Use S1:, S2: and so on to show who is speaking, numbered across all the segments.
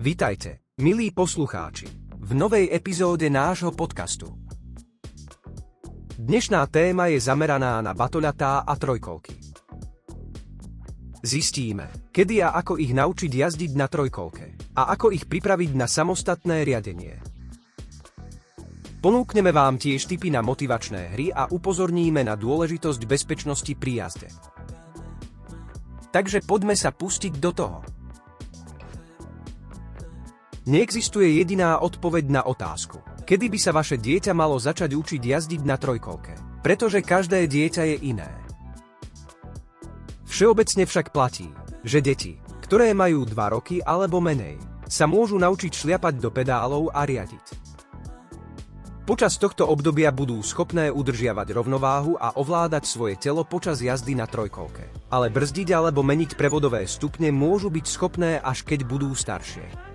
S1: Vitajte, milí poslucháči, v novej epizóde nášho podcastu. Dnešná téma je zameraná na batoľatá a trojkolky. Zistíme, kedy a ako ich naučiť jazdiť na trojkolke a ako ich pripraviť na samostatné riadenie. Ponúkneme vám tiež tipy na motivačné hry a upozorníme na dôležitosť bezpečnosti pri jazde. Takže poďme sa pustiť do toho. Neexistuje jediná odpoveď na otázku, kedy by sa vaše dieťa malo začať učiť jazdiť na trojkolke, pretože každé dieťa je iné. Všeobecne však platí, že deti, ktoré majú 2 roky alebo menej, sa môžu naučiť šliapať do pedálov a riadiť. Počas tohto obdobia budú schopné udržiavať rovnováhu a ovládať svoje telo počas jazdy na trojkolke. Ale brzdiť alebo meniť prevodové stupne môžu byť schopné až keď budú staršie.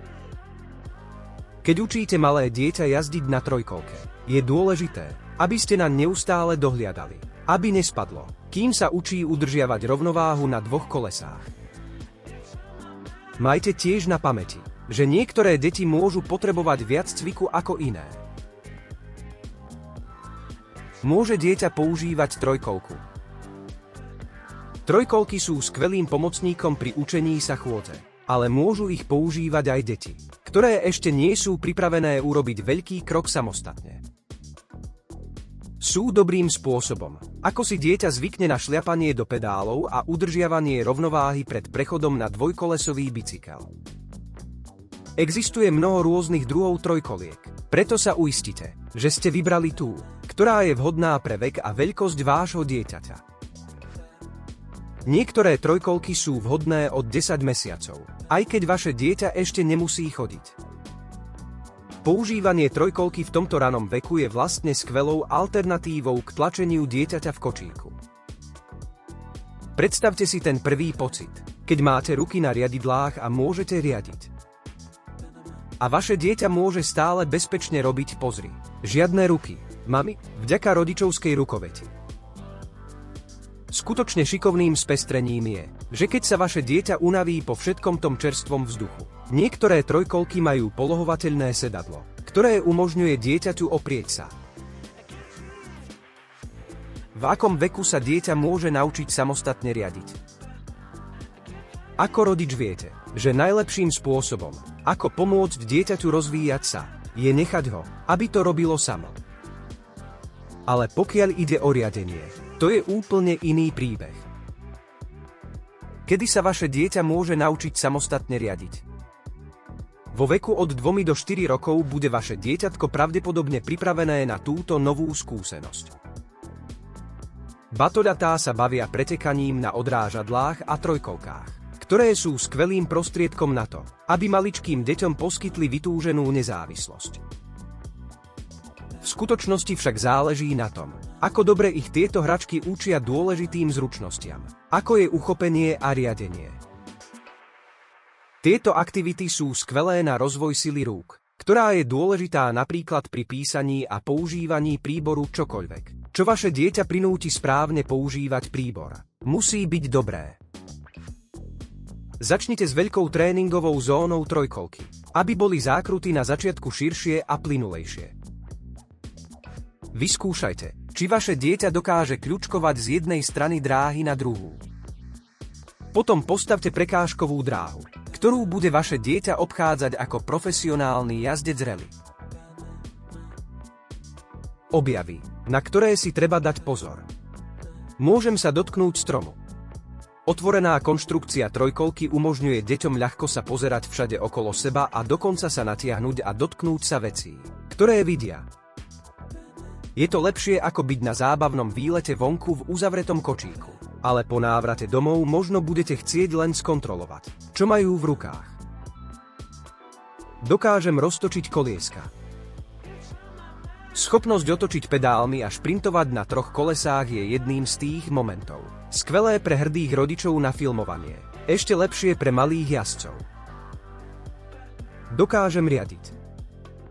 S1: Keď učíte malé dieťa jazdiť na trojkolke, je dôležité, aby ste na neustále dohliadali, aby nespadlo, kým sa učí udržiavať rovnováhu na dvoch kolesách. Majte tiež na pamäti, že niektoré deti môžu potrebovať viac cviku ako iné. Môže dieťa používať trojkolku. Trojkolky sú skvelým pomocníkom pri učení sa chôdze, ale môžu ich používať aj deti, ktoré ešte nie sú pripravené urobiť veľký krok samostatne. Sú dobrým spôsobom, ako si dieťa zvykne na šliapanie do pedálov a udržiavanie rovnováhy pred prechodom na dvojkolesový bicykel. Existuje mnoho rôznych druhov trojkoliek, preto sa uistite, že ste vybrali tú, ktorá je vhodná pre vek a veľkosť vášho dieťaťa. Niektoré trojkolky sú vhodné od 10 mesiacov, aj keď vaše dieťa ešte nemusí chodiť. Používanie trojkolky v tomto ranom veku je vlastne skvelou alternatívou k tlačeniu dieťaťa v kočíku. Predstavte si ten prvý pocit, keď máte ruky na riadidlách a môžete riadiť. A vaše dieťa môže stále bezpečne robiť pozri. Žiadne ruky. Mami, vďaka rodičovskej rukoveti. Skutočne šikovným spestrením je, že keď sa vaše dieťa unaví po všetkom tom čerstvom vzduchu. Niektoré trojkolky majú polohovateľné sedadlo, ktoré umožňuje dieťaťu oprieť sa. V akom veku sa dieťa môže naučiť samostatne riadiť? Ako rodič viete, že najlepším spôsobom, ako pomôcť dieťaťu rozvíjať sa, je nechať ho, aby to robilo samo. Ale pokiaľ ide o riadenie, to je úplne iný príbeh. Kedy sa vaše dieťa môže naučiť samostatne riadiť? Vo veku od 2 do 4 rokov bude vaše dieťatko pravdepodobne pripravené na túto novú skúsenosť. Batoľatá sa bavia pretekaním na odrážadlách a trojkolkách, ktoré sú skvelým prostriedkom na to, aby maličkým deťom poskytli vytúženú nezávislosť. Skutočnosti však záleží na tom, ako dobre ich tieto hračky učia dôležitým zručnostiam, ako je uchopenie a riadenie. Tieto aktivity sú skvelé na rozvoj sily rúk, ktorá je dôležitá napríklad pri písaní a používaní príboru čokoľvek, čo vaše dieťa prinúti správne používať príbor. Musí byť dobré. Začnite s veľkou tréningovou zónou trojkolky, aby boli zákruty na začiatku širšie a plynulejšie. Vyskúšajte, či vaše dieťa dokáže kľúčkovať z jednej strany dráhy na druhú. Potom postavte prekážkovú dráhu, ktorú bude vaše dieťa obchádzať ako profesionálny jazdec rally. Objavy, na ktoré si treba dať pozor. Môžem sa dotknúť stromu. Otvorená konštrukcia trojkolky umožňuje deťom ľahko sa pozerať všade okolo seba a dokonca sa natiahnuť a dotknúť sa vecí, ktoré vidia, je to lepšie ako byť na zábavnom výlete vonku v uzavretom kočíku. Ale po návrate domov možno budete chcieť len skontrolovať, čo majú v rukách. Dokážem roztočiť kolieska. Schopnosť otočiť pedálmi a šprintovať na troch kolesách je jedným z tých momentov. Skvelé pre hrdých rodičov na filmovanie. Ešte lepšie pre malých jazdcov. Dokážem riadiť.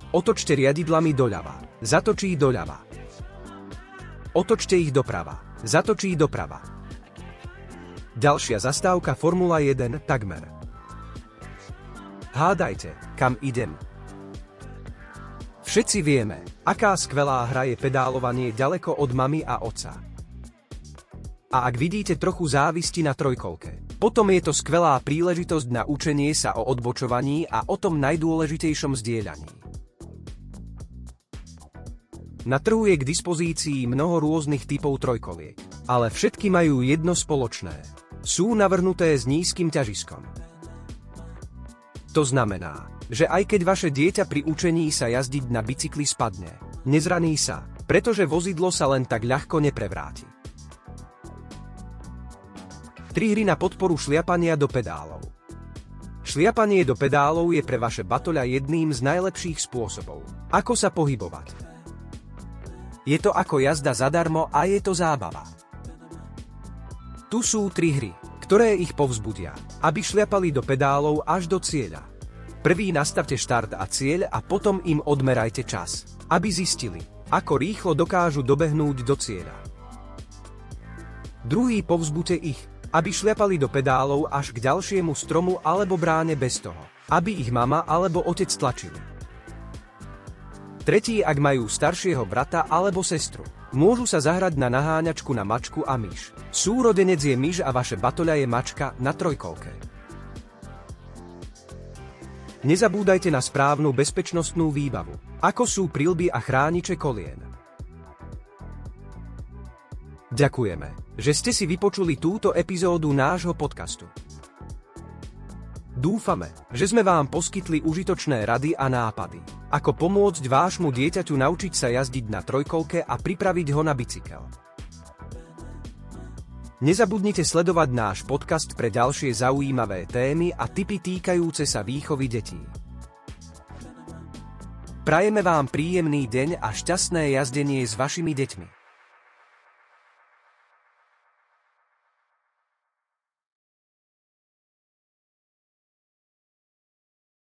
S1: Otočte riadidlami doľava. Zatočí doľava. Otočte ich doprava. Zatočí doprava. Ďalšia zastávka Formula 1 takmer. Hádajte, kam idem. Všetci vieme, aká skvelá hra je pedálovanie ďaleko od mamy a oca. A ak vidíte trochu závisti na trojkolke, potom je to skvelá príležitosť na učenie sa o odbočovaní a o tom najdôležitejšom zdieľaní. Na trhu je k dispozícii mnoho rôznych typov trojkoliek, ale všetky majú jedno spoločné. Sú navrhnuté s nízkym ťažiskom. To znamená, že aj keď vaše dieťa pri učení sa jazdiť na bicykli spadne, nezraní sa, pretože vozidlo sa len tak ľahko neprevráti. Tri hry na podporu šliapania do pedálov. Šliapanie do pedálov je pre vaše batoľa jedným z najlepších spôsobov, ako sa pohybovať. Je to ako jazda zadarmo a je to zábava. Tu sú tri hry, ktoré ich povzbudia, aby šliapali do pedálov až do cieľa. Prvý nastavte štart a cieľ a potom im odmerajte čas, aby zistili, ako rýchlo dokážu dobehnúť do cieľa. Druhý povzbute ich, aby šliapali do pedálov až k ďalšiemu stromu alebo bráne bez toho, aby ich mama alebo otec tlačili. Tretí, ak majú staršieho brata alebo sestru. Môžu sa zahrať na naháňačku na mačku a myš. Súrodenec je myš a vaše batoľa je mačka na trojkolke. Nezabúdajte na správnu bezpečnostnú výbavu, ako sú prilby a chrániče kolien. Ďakujeme, že ste si vypočuli túto epizódu nášho podcastu. Dúfame, že sme vám poskytli užitočné rady a nápady, ako pomôcť vášmu dieťaťu naučiť sa jazdiť na trojkolke a pripraviť ho na bicykel. Nezabudnite sledovať náš podcast pre ďalšie zaujímavé témy a typy týkajúce sa výchovy detí. Prajeme vám príjemný deň a šťastné jazdenie s vašimi deťmi.